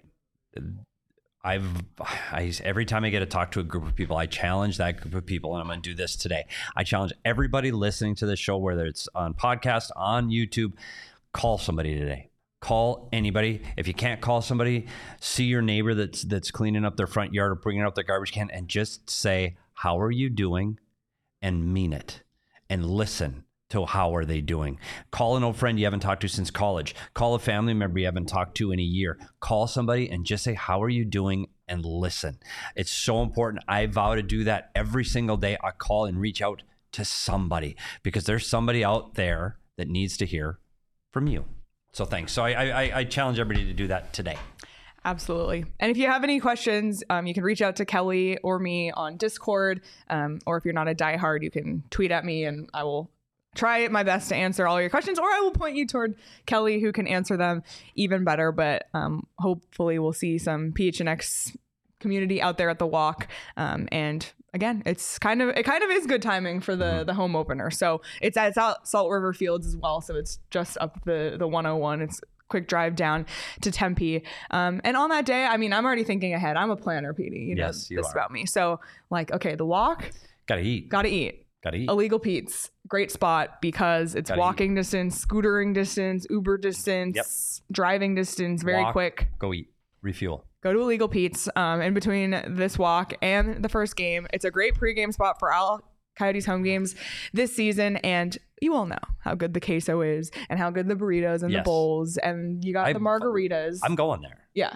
I've I, every time I get to talk to a group of people, I challenge that group of people, and I'm going to do this today. I challenge everybody listening to this show, whether it's on podcast, on YouTube, call somebody today. Call anybody. If you can't call somebody, see your neighbor that's that's cleaning up their front yard or bringing out their garbage can, and just say, "How are you doing?" and mean it and listen to how are they doing. Call an old friend you haven't talked to since college. Call a family member you haven't talked to in a year. Call somebody and just say, How are you doing? and listen. It's so important. I vow to do that every single day. I call and reach out to somebody because there's somebody out there that needs to hear from you. So thanks. So I, I, I challenge everybody to do that today. Absolutely. And if you have any questions, um, you can reach out to Kelly or me on Discord. Um, or if you're not a diehard, you can tweet at me and I will try my best to answer all your questions, or I will point you toward Kelly who can answer them even better. But um, hopefully, we'll see some PHNX community out there at the walk. Um, and again, it's kind of it kind of is good timing for the mm-hmm. the home opener. So it's at Salt River Fields as well. So it's just up the the 101. It's quick drive down to Tempe. Um, and on that day, I mean, I'm already thinking ahead. I'm a planner, Petey. You know yes, you this are. about me. So, like, okay, the walk. Gotta eat. Gotta eat. Gotta eat. Illegal Pete's. Great spot because it's Gotta walking eat. distance, scootering distance, Uber distance, yep. driving distance, very walk, quick. Go eat. Refuel. Go to Illegal Pete's um, in between this walk and the first game. It's a great pregame spot for all Coyotes home games this season. And you all know how good the queso is and how good the burritos and yes. the bowls and you got I, the margaritas. I'm going there. Yeah.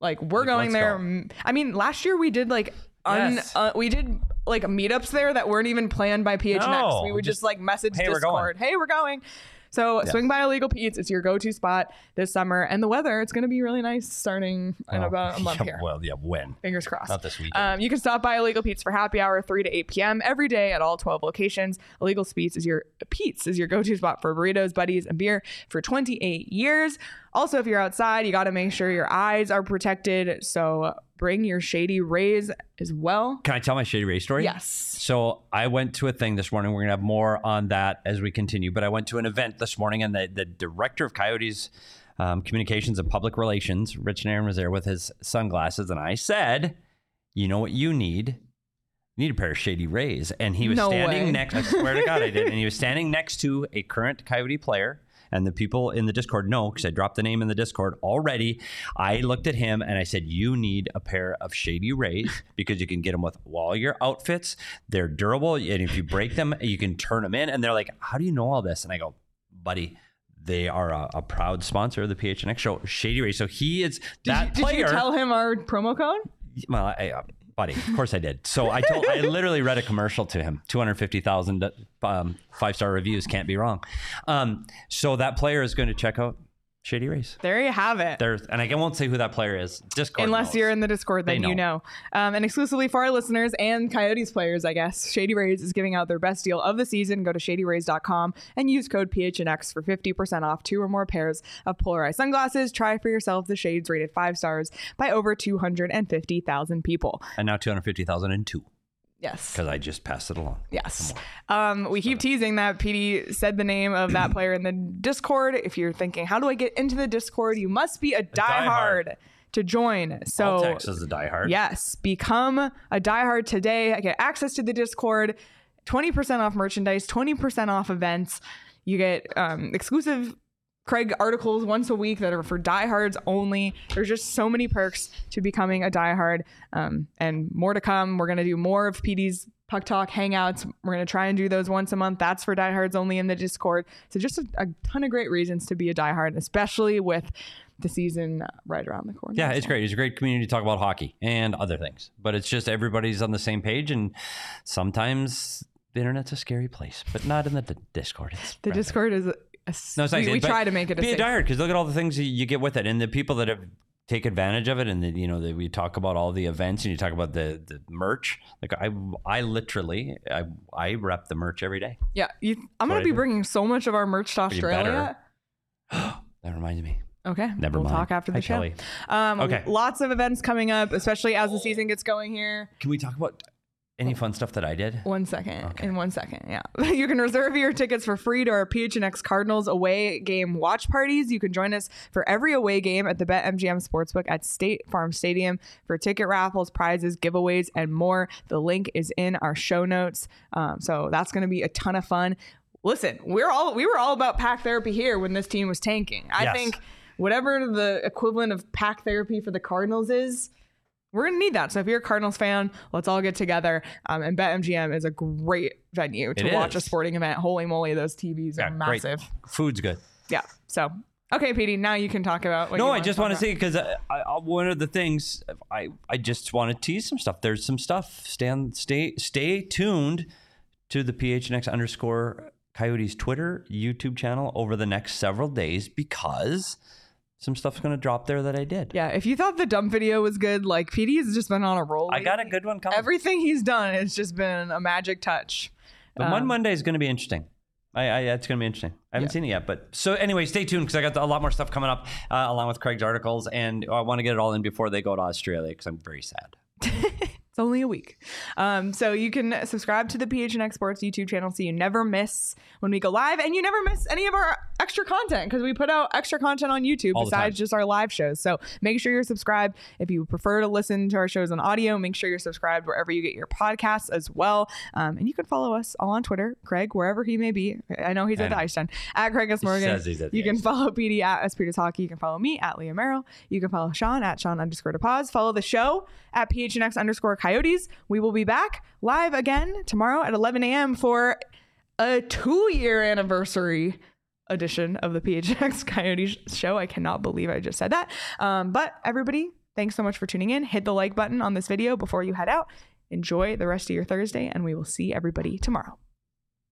Like we're like, going there. Go. I mean, last year we did like un, yes. uh, we did like meetups there that weren't even planned by PHNX. No, we would just, just, like message hey, Discord, "Hey, we're going." So swing by Illegal Pete's. It's your go-to spot this summer, and the weather it's going to be really nice starting in oh, about a month yeah, here. Well, yeah, when? Fingers crossed. Not this weekend. Um, you can stop by Illegal Pete's for happy hour, three to eight p.m. every day at all twelve locations. Illegal Pete's is your Pete's is your go-to spot for burritos, buddies, and beer for 28 years. Also, if you're outside, you got to make sure your eyes are protected. So bring your shady rays as well. Can I tell my shady ray story? Yes. So I went to a thing this morning. We're gonna have more on that as we continue. But I went to an event this morning, and the the director of Coyotes. Um, communications and public relations, Rich Nairn was there with his sunglasses, and I said, you know what you need? You need a pair of Shady Rays. And he was No standing way. next, I swear to God, I did. And he was standing next to a current Coyote player. And the people in the Discord know because I dropped the name in the Discord already. I looked at him and I said, You need a pair of Shady Rays because you can get them with all your outfits. They're durable. And if you break them, you can turn them in. And they're like, How do you know all this? And I go, Buddy, they are a, a proud sponsor of the PHNX show, Shady Rays. So he is Did, that you, did player. you tell him our promo code? Well, I, uh, buddy, of course I did. So I told, I literally read a commercial to him. Two hundred fifty thousand um, five star reviews can't be wrong. Um, so that player is going to check out Shady Rays. There you have it. There's, and I won't say who that player is. Discord. Unless knows. you're in the Discord, then know. you know. Um, and exclusively for our listeners and Coyotes players, I guess, Shady Rays is giving out their best deal of the season. Go to shadyrays.com and use code PHNX for 50% off two or more pairs of polarized sunglasses. Try for yourself the shades rated five stars by over 250,000 people. And now 250,002. Yes. because I just passed it along. Yes. Um, we keep teasing that PD said the name of that player in the Discord. If you're thinking, how do I get into the Discord? You must be a diehard diehard. to join. So All is a diehard. Yes, become a diehard today. I get access to the Discord, 20% off merchandise, 20% off events. You get um, exclusive Craig articles once a week that are for diehards only. There's just so many perks to becoming a diehard, um, and more to come. We're gonna do more of PD's Puck Talk hangouts. We're gonna try and do those once a month. That's for diehards only in the Discord. So just a, a ton of great reasons to be a diehard, especially with the season right around the corner. Yeah, it's great. It's a great community to talk about hockey and other things. But it's just everybody's on the same page, and sometimes the internet's a scary place, but not in the d- Discord. It's The friendly. Discord is. A, No, it's we, nice. we try to make it a be a safe. diehard because look at all the things you get with it, and the people that have take advantage of it, and the, you know that we talk about all the events, and you talk about the the merch. Like I, I literally, I, I rep the merch every day. Yeah, you, I'm what gonna be bringing so much of our merch to Australia. That reminds me. Okay, Never we'll mind. talk after the Hi, show. Kelly. Um, Okay. lots of events coming up, especially as the season gets going here. Can we talk about any fun stuff that I did? One second. Okay. In one second. Yeah. you can reserve your tickets for free to our PHNX Cardinals away game watch parties. You can join us for every away game at the BetMGM Sportsbook at State Farm Stadium for ticket raffles, prizes, giveaways, and more. The link is in our show notes. Um, so that's going to be a ton of fun. Listen, we're all we were all about pack therapy here when this team was tanking. I Yes. think whatever the equivalent of pack therapy for the Cardinals is, we're gonna need that. So if you're a Cardinals fan, let's all get together. Um, and BetMGM is a great venue to It watch a sporting event. Holy moly, those TVs are great. massive. Food's good. Yeah. So okay, PD, now you can talk about. What no, I just want to say because I, I, one of the things I, I just want to tease some stuff. There's some stuff. Stand, stay, stay tuned to the PHNX underscore Coyotes Twitter, YouTube channel over the next several days because some stuff's to drop there that I did. Yeah, if you thought the dump video was good, like PD has just been on a roll. I got a good one coming. Everything he's done has just been a magic touch. but one um, Monday is to be interesting. I, I, it's going to be interesting. I haven't Yeah. seen it yet, but so anyway, stay tuned because I got a lot more stuff coming up uh, along with Craig's articles, and I want to get it all in before they go to Australia because I'm very sad. Only a week. Um, so you can subscribe to the PHNX Sports YouTube channel so you never miss when we go live and you never miss any of our extra content because we put out extra content on YouTube All besides just our live shows. So make sure you're subscribed. If you prefer to listen to our shows on audio, make sure you're subscribed wherever you get your podcasts as well. Um, and you can follow us all on Twitter, Craig, wherever he may be. I know he's I at the know. Ice Den, at Craig S. Morgan. says he's at the you can follow PD at Espiritus Hockey. You can follow me at Leah Merrill. You can follow Sean at Sean underscore pause. Follow the show at PHNX underscore Coyotes. We will be back live again tomorrow at 11 a.m. for a two year anniversary edition of the PHX Coyotes show. I cannot believe I just said that. Um, but everybody, thanks so much for tuning in. Hit the like button on this video before you head out. Enjoy the rest of your Thursday, and we will see everybody tomorrow.